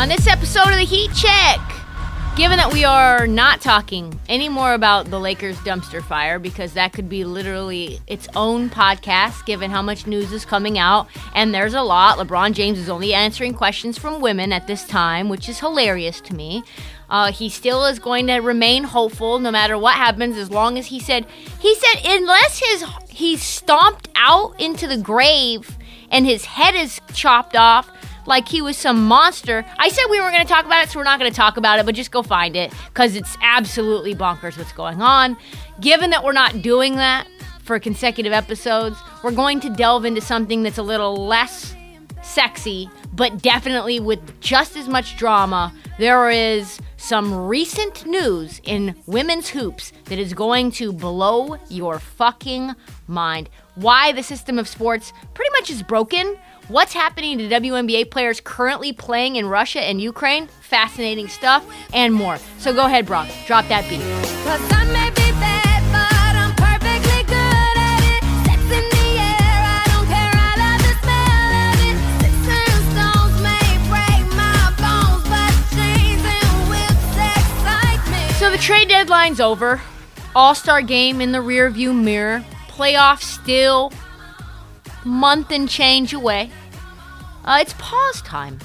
On. This episode of the Heat Check, given that we are not talking any more about the Lakers dumpster fire because that could be literally its own podcast given how much news is coming out and there's a lot. LeBron James is only answering questions from women at this time, which is hilarious to me. Uh, he still is going to remain hopeful no matter what happens as long as he said he said unless his he's stomped out into the grave and his head is chopped off like he was some monster. I said we weren't going to talk about it, so we're not going to talk about it, but just go find it because it's absolutely bonkers what's going on. Given that we're not doing that for consecutive episodes, we're going to delve into something that's a little less sexy, but definitely with just as much drama. There is some recent news in women's hoops that is going to blow your fucking mind. Why the system of sports pretty much is broken. What's happening to WNBA players currently playing in Russia and Ukraine? Fascinating stuff and more. So go ahead, Brock. Drop that beat. Cause I may be bad, but I'm perfectly good at it. Sex in the air, I don't care, I love the smell of it. Sticks and stones may break my bones, but chains and whips excite me. So the trade deadline's over. All Star game in the rearview mirror. Playoffs still month and change away. Uh, it's pause time.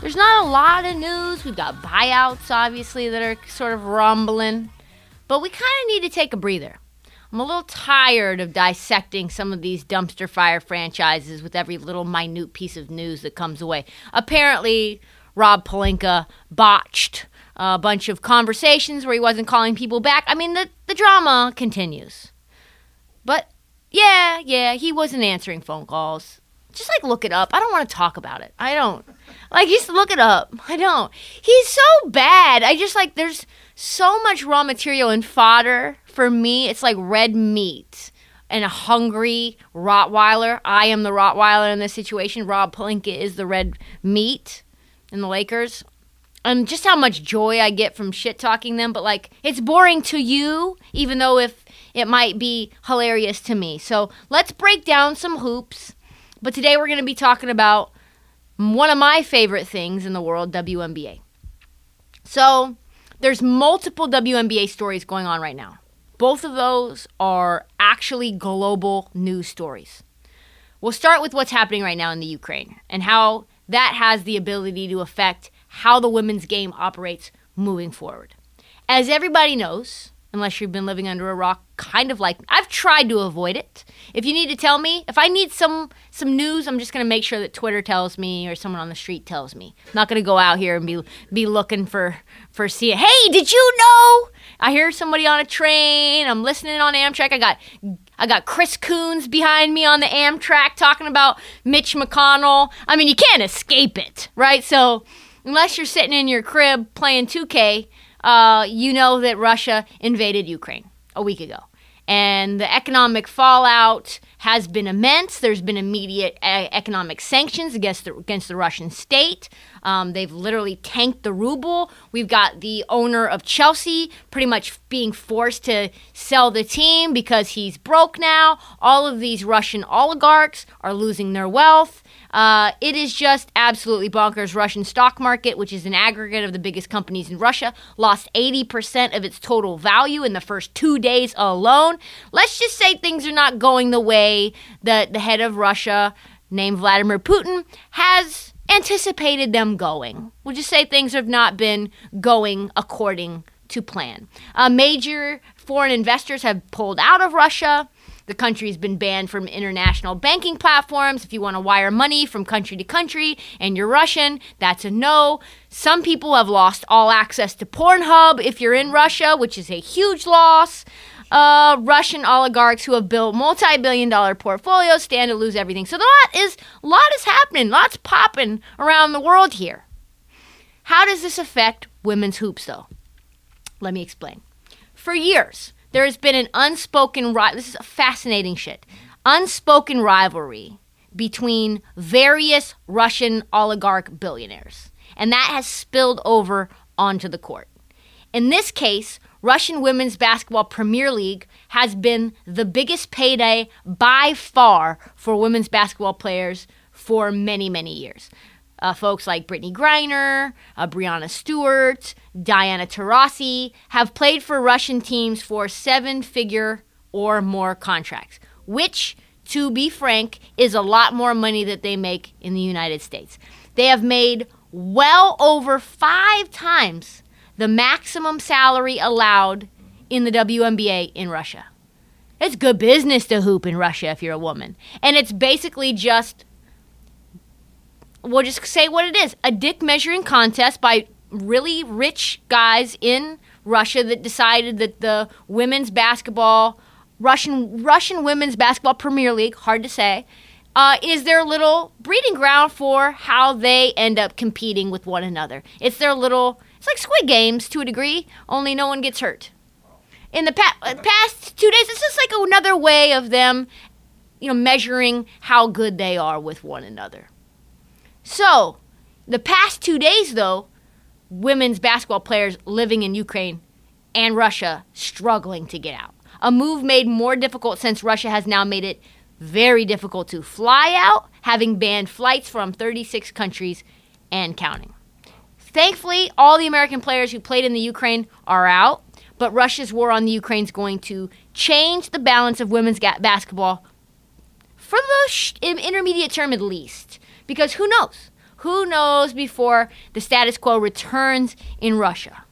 There's not a lot of news. We've got buyouts, obviously, that are sort of rumbling. But we kind of need to take a breather. I'm a little tired of dissecting some of these dumpster fire franchises with every little minute piece of news that comes away. Apparently, Rob Pelinka botched a bunch of conversations where he wasn't calling people back. I mean, the, the drama continues. But yeah, yeah, he wasn't answering phone calls. Just like look it up. I don't want to talk about it. I don't. Like just look it up. I don't. He's so bad. I just like there's so much raw material and fodder for me. It's like red meat and a hungry Rottweiler. I am the Rottweiler in this situation. Rob Pelinka is the red meat in the Lakers. And just how much joy I get from shit talking them, but like it's boring to you, even though if it might be hilarious to me. So let's break down some hoops. But today we're going to be talking about one of my favorite things in the world, WNBA. So there's multiple WNBA stories going on right now. Both of those are actually global news stories. We'll start with what's happening right now in the Ukraine and how that has the ability to affect how the women's game operates moving forward. As everybody knows, unless you've been living under a rock kind of like I've tried to avoid it. If you need to tell me, if I need some some news, I'm just going to make sure that Twitter tells me or someone on the street tells me. I'm not going to go out here and be be looking for for see Hey, did you know? I hear somebody on a train. I'm listening on Amtrak. I got I got Chris Coons behind me on the Amtrak talking about Mitch McConnell. I mean, you can't escape it, right? So, unless you're sitting in your crib playing 2K, uh, you know that Russia invaded Ukraine a week ago. And the economic fallout has been immense. There's been immediate uh, economic sanctions against the, against the Russian state. Um, they've literally tanked the ruble. We've got the owner of Chelsea pretty much being forced to sell the team because he's broke now. All of these Russian oligarchs are losing their wealth. Uh, it is just absolutely bonkers. Russian stock market, which is an aggregate of the biggest companies in Russia, lost 80% of its total value in the first two days alone. Let's just say things are not going the way that the head of Russia, named Vladimir Putin, has anticipated them going. We'll just say things have not been going according to plan. Uh, major foreign investors have pulled out of Russia. The country's been banned from international banking platforms. If you want to wire money from country to country and you're Russian, that's a no. Some people have lost all access to Pornhub if you're in Russia, which is a huge loss. Uh, Russian oligarchs who have built multi-billion dollar portfolios stand to lose everything. So a lot is a lot is happening, lots popping around the world here. How does this affect women's hoops though? Let me explain. For years, there has been an unspoken ri- this is fascinating shit. Unspoken rivalry between various Russian oligarch billionaires, and that has spilled over onto the court. In this case, Russian Women's Basketball Premier League has been the biggest payday by far for women's basketball players for many, many years. Uh, folks like Brittney Griner, uh, Breanna Stewart, Diana Taurasi have played for Russian teams for seven figure or more contracts, which, to be frank, is a lot more money that they make in the United States. They have made well over five times the maximum salary allowed in the WNBA in Russia. It's good business to hoop in Russia if you're a woman. And it's basically just we'll just say what it is a dick measuring contest by really rich guys in Russia that decided that the women's basketball Russian Russian women's basketball Premier League hard to say uh, is their little breeding ground for how they end up competing with one another. It's their little it's like Squid Games to a degree, only no one gets hurt. In the pa- uh, past two days, it's just like another way of them, you know, measuring how good they are with one another. So, the past two days, though, women's basketball players living in Ukraine and Russia struggling to get out. A move made more difficult since Russia has now made it very difficult to fly out, having banned flights from 36 countries and counting. Thankfully, all the American players who played in the Ukraine are out, but Russia's war on the Ukraine is going to change the balance of women's basketball for the sh- intermediate term at least. Because who knows? Who knows before the status quo returns in Russia?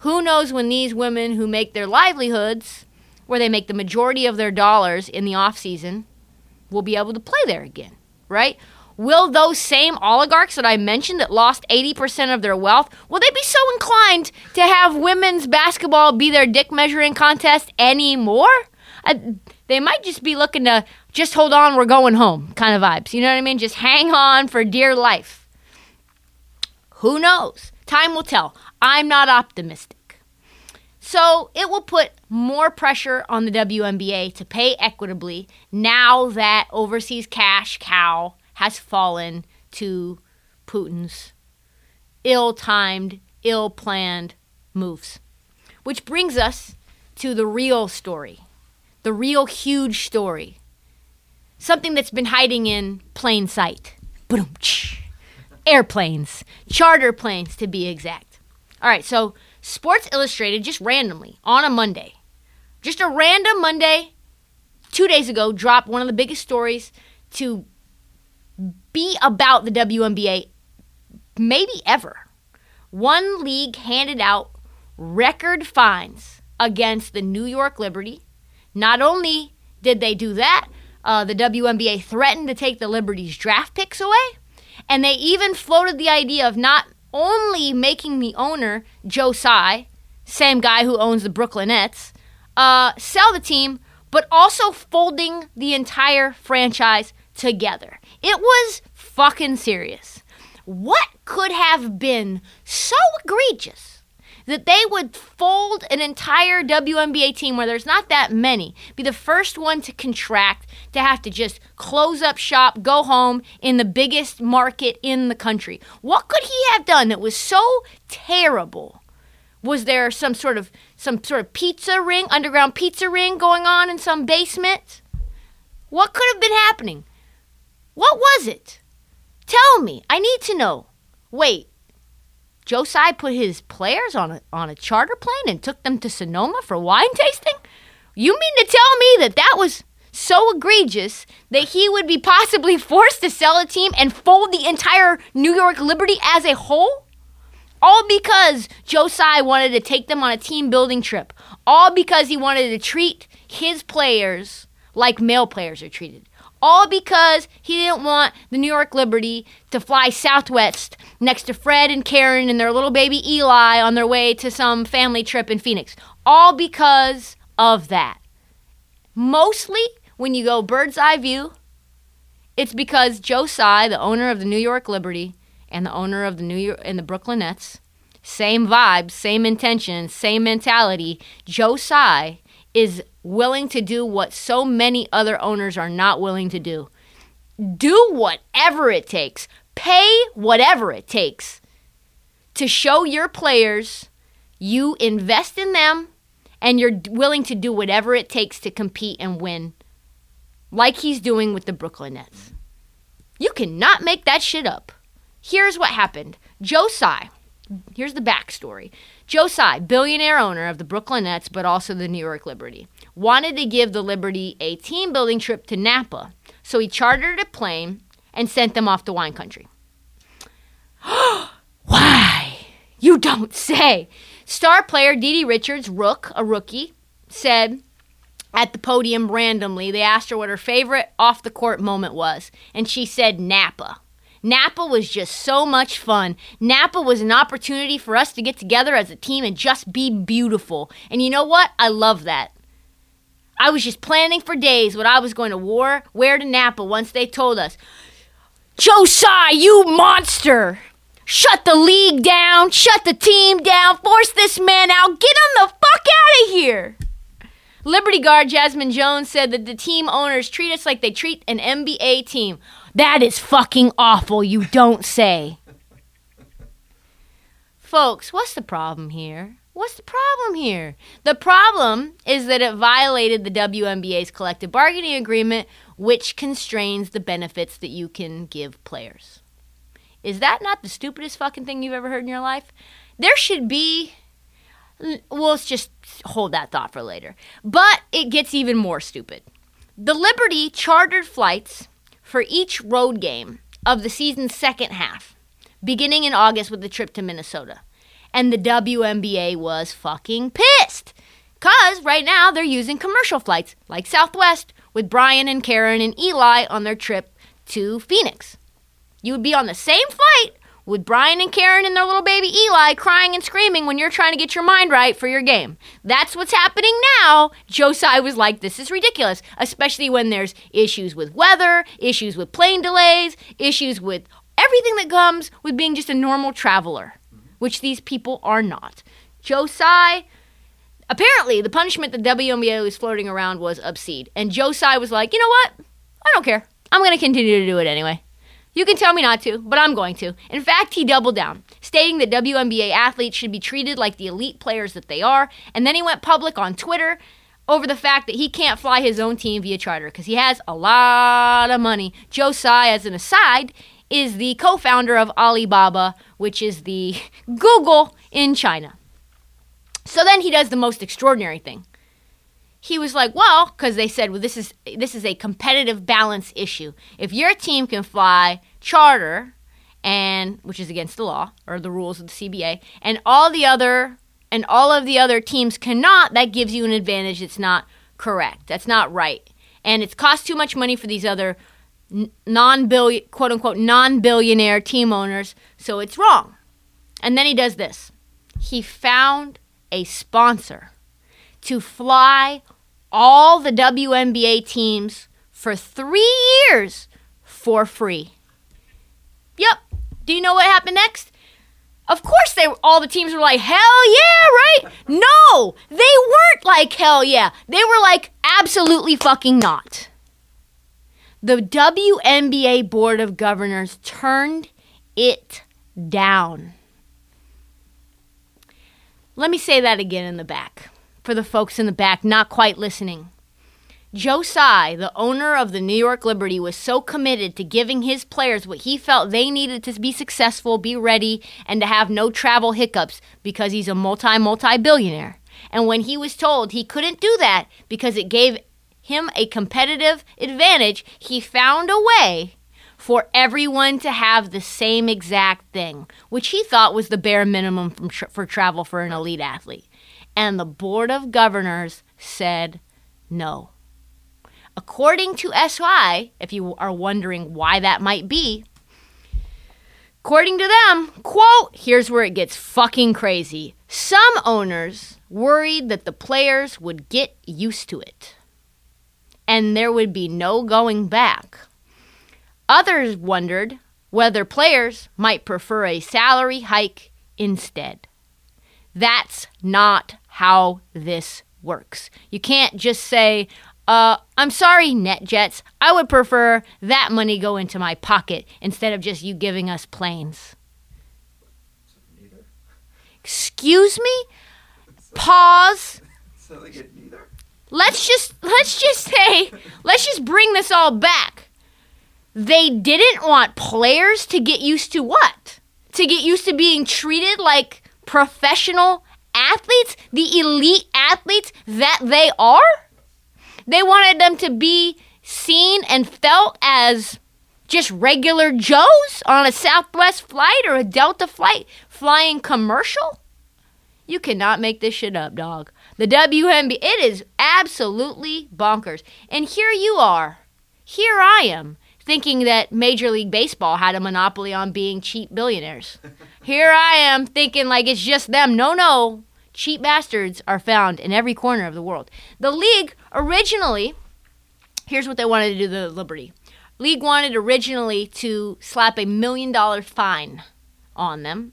Who knows when these women who make their livelihoods, where they make the majority of their dollars in the off season, will be able to play there again, right? Will those same oligarchs that I mentioned that lost 80% of their wealth, will they be so inclined to have women's basketball be their dick measuring contest anymore? I, they might just be looking to just hold on, we're going home kind of vibes. You know what I mean? Just hang on for dear life. Who knows? Time will tell. I'm not optimistic. So it will put more pressure on the WNBA to pay equitably now that overseas cash cow has fallen to Putin's ill timed, ill planned moves. Which brings us to the real story, the real huge story. Something that's been hiding in plain sight. Boom. Airplanes, charter planes to be exact. All right, so Sports Illustrated just randomly on a Monday, just a random Monday, two days ago, dropped one of the biggest stories to be about the WNBA maybe ever. One league handed out record fines against the New York Liberty. Not only did they do that, uh, the WNBA threatened to take the Liberty's draft picks away, and they even floated the idea of not only making the owner, Joe Tsai, same guy who owns the Brooklyn Nets, uh, sell the team, but also folding the entire franchise together. It was fucking serious. What could have been so egregious that they would fold an entire WNBA team where there's not that many, be the first one to contract, to have to just close up shop, go home in the biggest market in the country. What could he have done that was so terrible? Was there some sort of some sort of pizza ring, underground pizza ring going on in some basement? What could have been happening? What was it? Tell me. I need to know. Wait. Joe Tsai put his players on a on a charter plane and took them to Sonoma for wine tasting? You mean to tell me that that was so egregious that he would be possibly forced to sell a team and fold the entire New York Liberty as a whole? All because Joe Tsai wanted to take them on a team building trip. All because he wanted to treat his players like male players are treated. All because he didn't want the New York Liberty to fly southwest next to Fred and Karen and their little baby Eli on their way to some family trip in Phoenix. All because of that. Mostly, when you go bird's eye view, it's because Joe Tsai, the owner of the New York Liberty and the owner of the New York and the Brooklyn Nets, same vibe, same intentions, same mentality. Joe Tsai is willing to do what so many other owners are not willing to do. Do whatever it takes, pay whatever it takes to show your players you invest in them and you're willing to do whatever it takes to compete and win, like he's doing with the Brooklyn Nets. You cannot make that shit up. Here's what happened Joe Tsai, here's the backstory. Joe Tsai, billionaire owner of the Brooklyn Nets, but also the New York Liberty, wanted to give the Liberty a team building trip to Napa, so he chartered a plane and sent them off to wine country. Why? You don't say. Star player DiDi Richards, Rook, a rookie, said at the podium randomly, they asked her what her favorite off the court moment was, and she said Napa. Napa was just so much fun. Napa was an opportunity for us to get together as a team and just be beautiful. And you know what? I love that. I was just planning for days what I was going to war, wear to Napa once they told us, Tsai, you monster! Shut the league down, shut the team down, force this man out, get him the fuck out of here! Liberty guard Jazmine Jones said that the team owners treat us like they treat an NBA team. That is fucking awful, you don't say. Folks, what's the problem here? What's the problem here? The problem is that it violated the WNBA's collective bargaining agreement, which constrains the benefits that you can give players. Is that not the stupidest fucking thing you've ever heard in your life? There should be. Well, let's just hold that thought for later. But it gets even more stupid. The Liberty chartered flights for each road game of the season's second half, beginning in August with the trip to Minnesota. And the WNBA was fucking pissed. Because right now they're using commercial flights like Southwest with Brian and Karen and Eli on their trip to Phoenix. You would be on the same flight with Brian and Karen and their little baby Eli crying and screaming when you're trying to get your mind right for your game. That's what's happening now. Tsai was like, this is ridiculous, especially when there's issues with weather, issues with plane delays, issues with everything that comes with being just a normal traveler, which these people are not. Tsai, apparently the punishment the WNBA was floating around was obscene. And Tsai was like, you know what? I don't care. I'm going to continue to do it anyway. You can tell me not to, but I'm going to. In fact, he doubled down, stating that WNBA athletes should be treated like the elite players that they are, and then he went public on Twitter over the fact that he can't fly his own team via charter because he has a lot of money. Joe Tsai, as an aside, is the co founder of Alibaba, which is the Google in China. So then he does the most extraordinary thing he was like, well, because they said, well, this is this is a competitive balance issue. If your team can fly charter, and which is against the law or the rules of the CBA, and all the other and all of the other teams cannot, that gives you an advantage. It's not correct. That's not right, and it's cost too much money for these other non-billion, quote unquote, non-billionaire team owners. So it's wrong. And then he does this. He found a sponsor to fly all the WNBA teams for three years for free. Yep. Do you know what happened next? Of course, they all the teams were like, "Hell yeah!" Right? No, they weren't like, "Hell yeah." They were like, "Absolutely fucking not." The WNBA Board of Governors turned it down. Let me say that again in the back for the folks in the back not quite listening. Joe the owner of the New York Liberty, was so committed to giving his players what he felt they needed to be successful, be ready, and to have no travel hiccups because he's a multi multi billionaire. And when he was told he couldn't do that because it gave him a competitive advantage, he found a way for everyone to have the same exact thing, which he thought was the bare minimum tra- for travel for an elite athlete. And the Board of Governors said no. According to SI, if you are wondering why that might be, according to them, quote, here's where it gets fucking crazy. Some owners worried that the players would get used to it and there would be no going back. Others wondered whether players might prefer a salary hike instead. That's not how this works. You can't just say, uh, I'm sorry, NetJets. I would prefer that money go into my pocket instead of just you giving us planes. Excuse me? Pause. Let's just let's just say let's just bring this all back. They didn't want players to get used to what? To get used to being treated like professional athletes, the elite athletes that they are? They wanted them to be seen and felt as just regular Joes on a Southwest flight or a Delta flight flying commercial? You cannot make this shit up, dog. The WNBA, it is absolutely bonkers. And here you are. Here I am thinking that Major League Baseball had a monopoly on being cheap billionaires. Here I am thinking like it's just them. No, no. Cheap bastards are found in every corner of the world. The league originally, here's what they wanted to do to the Liberty. League wanted originally to slap a million dollar fine on them.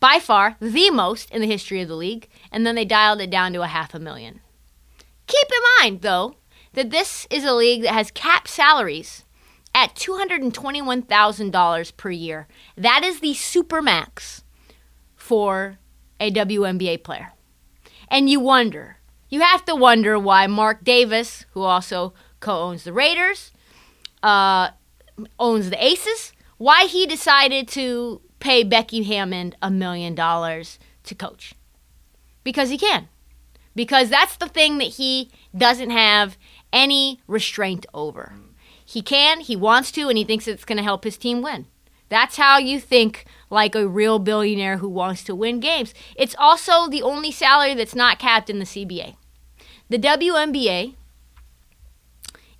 By far the most in the history of the league, and then they dialed it down to a half a million. Keep in mind, though, that this is a league that has capped salaries at $221,000 per year. That is the supermax for a WNBA player. And you wonder, you have to wonder why Mark Davis, who also co owns the Raiders, uh, owns the Aces, why he decided to pay Becky Hammon a million dollars to coach. Because he can. Because that's the thing that he doesn't have any restraint over. He can, he wants to, and he thinks it's going to help his team win. That's how you think like a real billionaire who wants to win games. It's also the only salary that's not capped in the CBA. The WNBA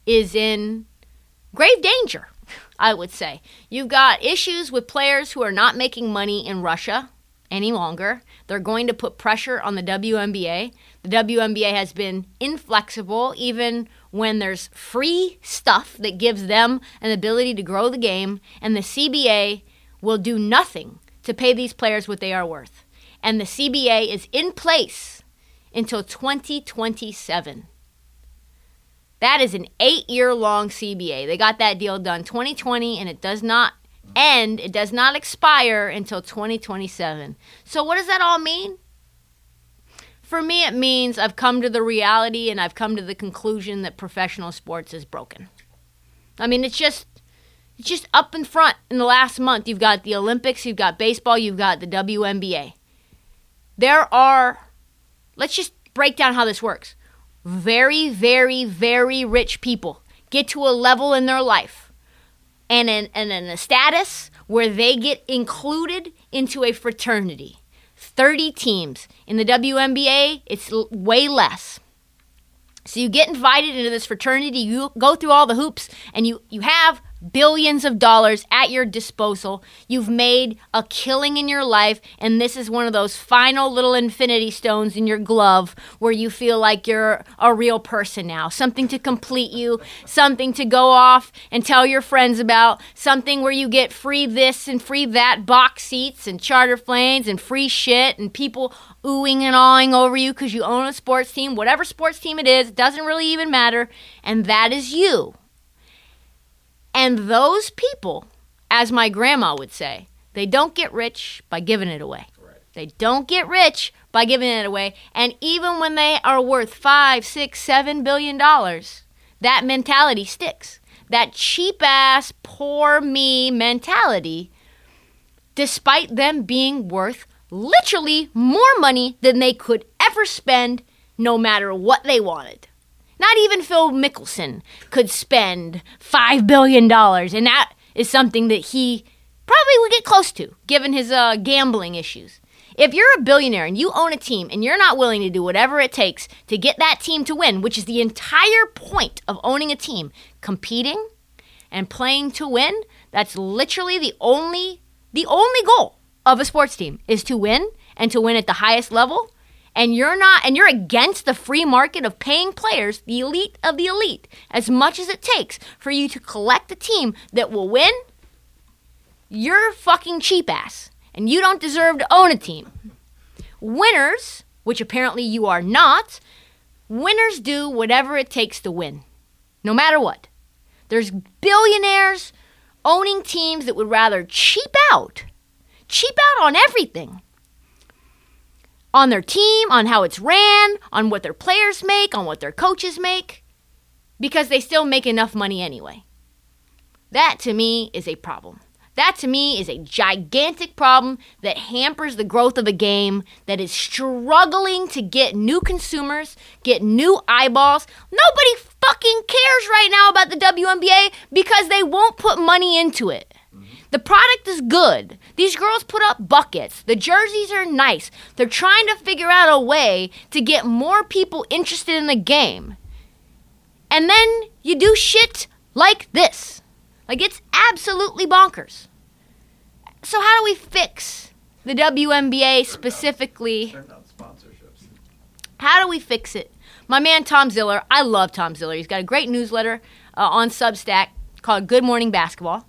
is in grave danger, I would say. You've got issues with players who are not making money in Russia any longer. They're going to put pressure on the WNBA. The WNBA has been inflexible even when there's free stuff that gives them an ability to grow the game, and the CBA will do nothing to pay these players what they are worth. And the CBA is in place until 2027. That is an eight year long CBA. They got that deal done 2020 and it does not end, it does not expire until 2027. So, what does that all mean? For me, it means I've come to the reality and I've come to the conclusion that professional sports is broken. I mean, it's just. It's just up in front in the last month. You've got the Olympics, you've got baseball, you've got the WNBA. There are, let's just break down how this works very, very, very rich people get to a level in their life and in, and in a status where they get included into a fraternity. 30 teams. In the WNBA, it's l- way less. So you get invited into this fraternity, you go through all the hoops, and you, you have billions of dollars at your disposal. You've made a killing in your life, and this is one of those final little infinity stones in your glove where you feel like you're a real person now. Something to complete you, something to go off and tell your friends about, something where you get free this and free that, box seats and charter planes and free shit, and people oohing and awing over you because you own a sports team, whatever sports team it is, it doesn't really even matter, and that is you. And those people, as my grandma would say, they don't get rich by giving it away. They don't get rich by giving it away. And even when they are worth five, six, seven billion dollars, that mentality sticks. That cheap ass, poor me mentality, despite them being worth literally more money than they could ever spend, no matter what they wanted. Not even Phil Mickelson could spend $5 billion, and that is something that he probably would get close to, given his uh, gambling issues. If you're a billionaire and you own a team and you're not willing to do whatever it takes to get that team to win, which is the entire point of owning a team, competing and playing to win, that's literally the only the only goal of a sports team is to win and to win at the highest level and you're not and you're against the free market of paying players the elite of the elite as much as it takes for you to collect a team that will win you're fucking cheap ass and you don't deserve to own a team. Winners which apparently you are not winners do whatever it takes to win no matter what. There's billionaires owning teams that would rather cheap out cheap out on everything on their team, on how it's ran, on what their players make, on what their coaches make, because they still make enough money anyway. That to me is a problem. That to me is a gigantic problem that hampers the growth of a game that is struggling to get new consumers, get new eyeballs. Nobody fucking cares right now about the WNBA because they won't put money into it. Mm-hmm. The product is good. These girls put up buckets. The jerseys are nice. They're trying to figure out a way to get more people interested in the game. And then you do shit like this. Like it's absolutely bonkers. So how do we fix the WNBA specifically? How do we fix it? My man Tom Ziller, I love Tom Ziller. He's got a great newsletter uh, on Substack called Good Morning Basketball.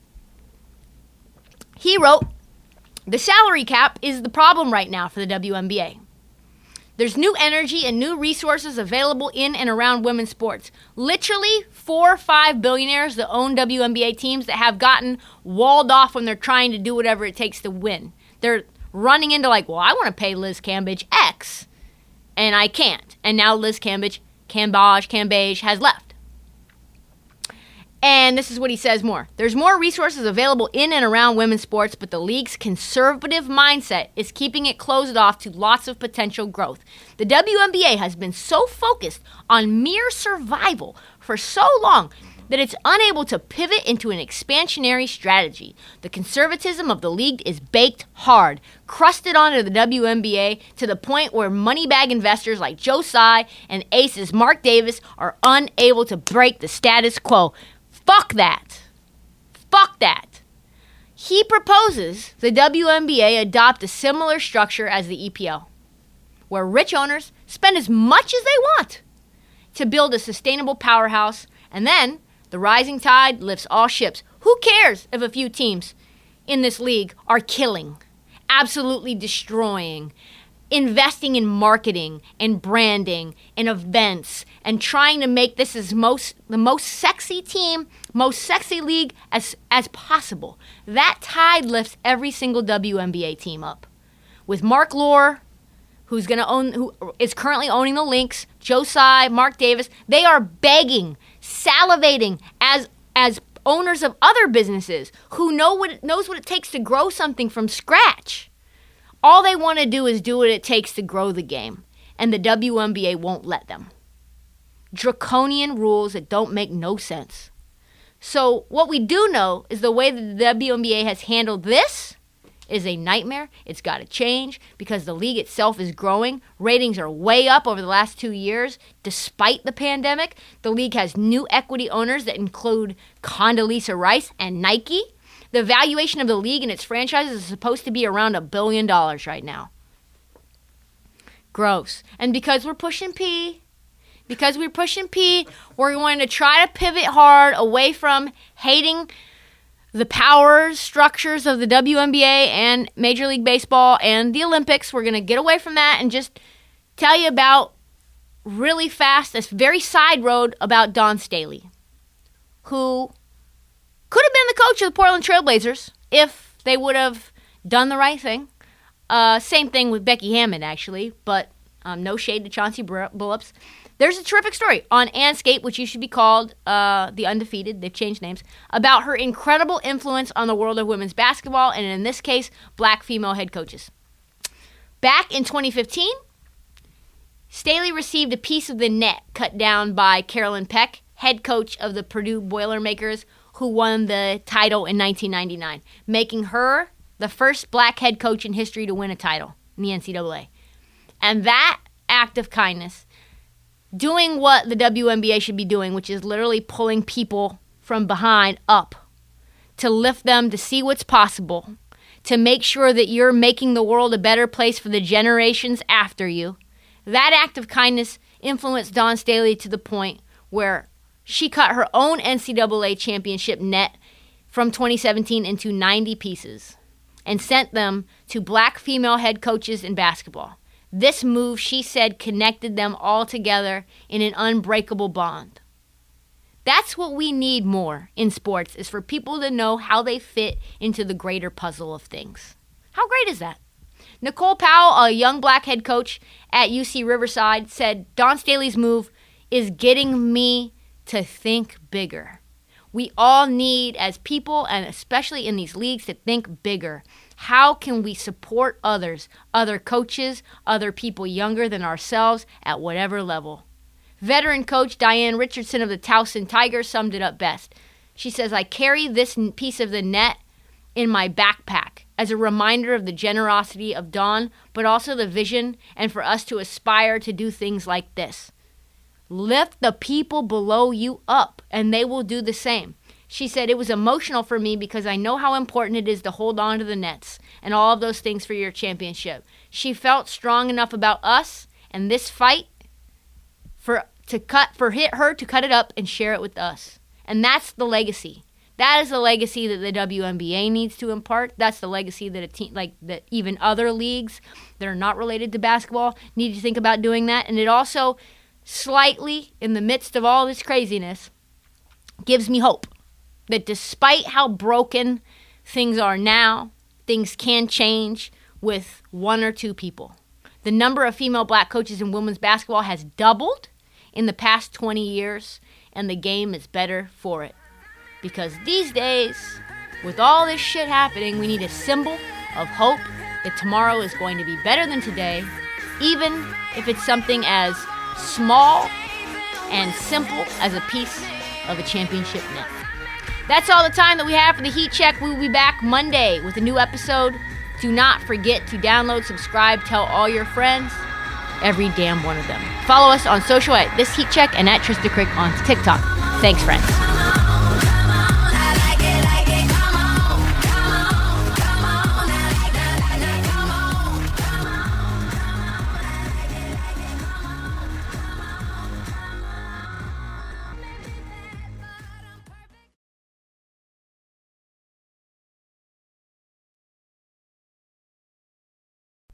He wrote, The salary cap is the problem right now for the WNBA. There's new energy and new resources available in and around women's sports. Literally, four or five billionaires that own WNBA teams that have gotten walled off when they're trying to do whatever it takes to win. They're running into, like, well, I want to pay Liz Cambage X, and I can't. And now Liz Cambage, Cambage, Cambage has left. And this is what he says more. There's more resources available in and around women's sports, but the league's conservative mindset is keeping it closed off to lots of potential growth. The WNBA has been so focused on mere survival for so long that it's unable to pivot into an expansionary strategy. The conservatism of the league is baked hard, crusted onto the WNBA to the point where money bag investors like Joe Tsai and aces Mark Davis are unable to break the status quo. Fuck that. Fuck that. He proposes the WNBA adopt a similar structure as the EPL, where rich owners spend as much as they want to build a sustainable powerhouse, and then the rising tide lifts all ships. Who cares if a few teams in this league are killing, absolutely destroying, investing in marketing and branding and events and trying to make this as most the most sexy team, most sexy league as as possible. That tide lifts every single WNBA team up. With Mark Lore, who's going to own who is currently owning the Lynx, Joe Tsai, Mark Davis, they are begging, salivating as as owners of other businesses who know what knows what it takes to grow something from scratch. All they want to do is do what it takes to grow the game, and the WNBA won't let them. Draconian rules that don't make no sense. So, what we do know is the way that the WNBA has handled this is a nightmare. It's got to change because the league itself is growing. Ratings are way up over the last two years, despite the pandemic. The league has new equity owners that include Condoleezza Rice and Nike. The valuation of the league and its franchises is supposed to be around a billion dollars right now. Gross. And because we're pushing P, because we're pushing P, we're going to try to pivot hard away from hating the power structures of the WNBA and Major League Baseball and the Olympics. We're going to get away from that and just tell you about really fast, this very side road about Dawn Staley, who could have been the coach of the Portland Trailblazers if they would have done the right thing. Uh, same thing with Becky Hammon, actually, but um, no shade to Chauncey Billups. There's a terrific story on Andscape, which used to be called uh, The Undefeated. They've changed names. About her incredible influence on the world of women's basketball, and in this case, black female head coaches. Back in 2015, Staley received a piece of the net cut down by Carolyn Peck, head coach of the Purdue Boilermakers, who won the title in 1999, making her the first black head coach in history to win a title in the NCAA. And that act of kindness doing what the WNBA should be doing, which is literally pulling people from behind up to lift them to see what's possible, to make sure that you're making the world a better place for the generations after you. That act of kindness influenced Dawn Staley to the point where she cut her own NCAA championship net from 2017 into 90 pieces and sent them to black female head coaches in basketball. This move, she said, connected them all together in an unbreakable bond. That's what we need more in sports is for people to know how they fit into the greater puzzle of things. How great is that? Nicole Powell, a young black head coach at UC Riverside, said Dawn Staley's move is getting me to think bigger. We all need, as people, and especially in these leagues, to think bigger. How can we support others, other coaches, other people younger than ourselves at whatever level? Veteran coach Diane Richardson of the Towson Tigers summed it up best. She says, I carry this piece of the net in my backpack as a reminder of the generosity of Dawn, but also the vision and for us to aspire to do things like this. Lift the people below you up, and they will do the same. She said, It was emotional for me because I know how important it is to hold on to the nets and all of those things for your championship. She felt strong enough about us and this fight for to cut for hit her to cut it up and share it with us. And that's the legacy. That is the legacy that the WNBA needs to impart. That's the legacy that a team like that even other leagues that are not related to basketball need to think about doing that. And it also slightly in the midst of all this craziness gives me hope that despite how broken things are now, things can change with one or two people. The number of female black coaches in women's basketball has doubled in the past 20 years, and the game is better for it. Because these days, with all this shit happening, we need a symbol of hope that tomorrow is going to be better than today, even if it's something as small and simple as a piece of a championship net. That's all the time that we have for the Heat Check. We will be back Monday with a new episode. Do not forget to download, subscribe, tell all your friends, every damn one of them. Follow us on social at This Heat Check and at Trista Crick on TikTok. Thanks, friends.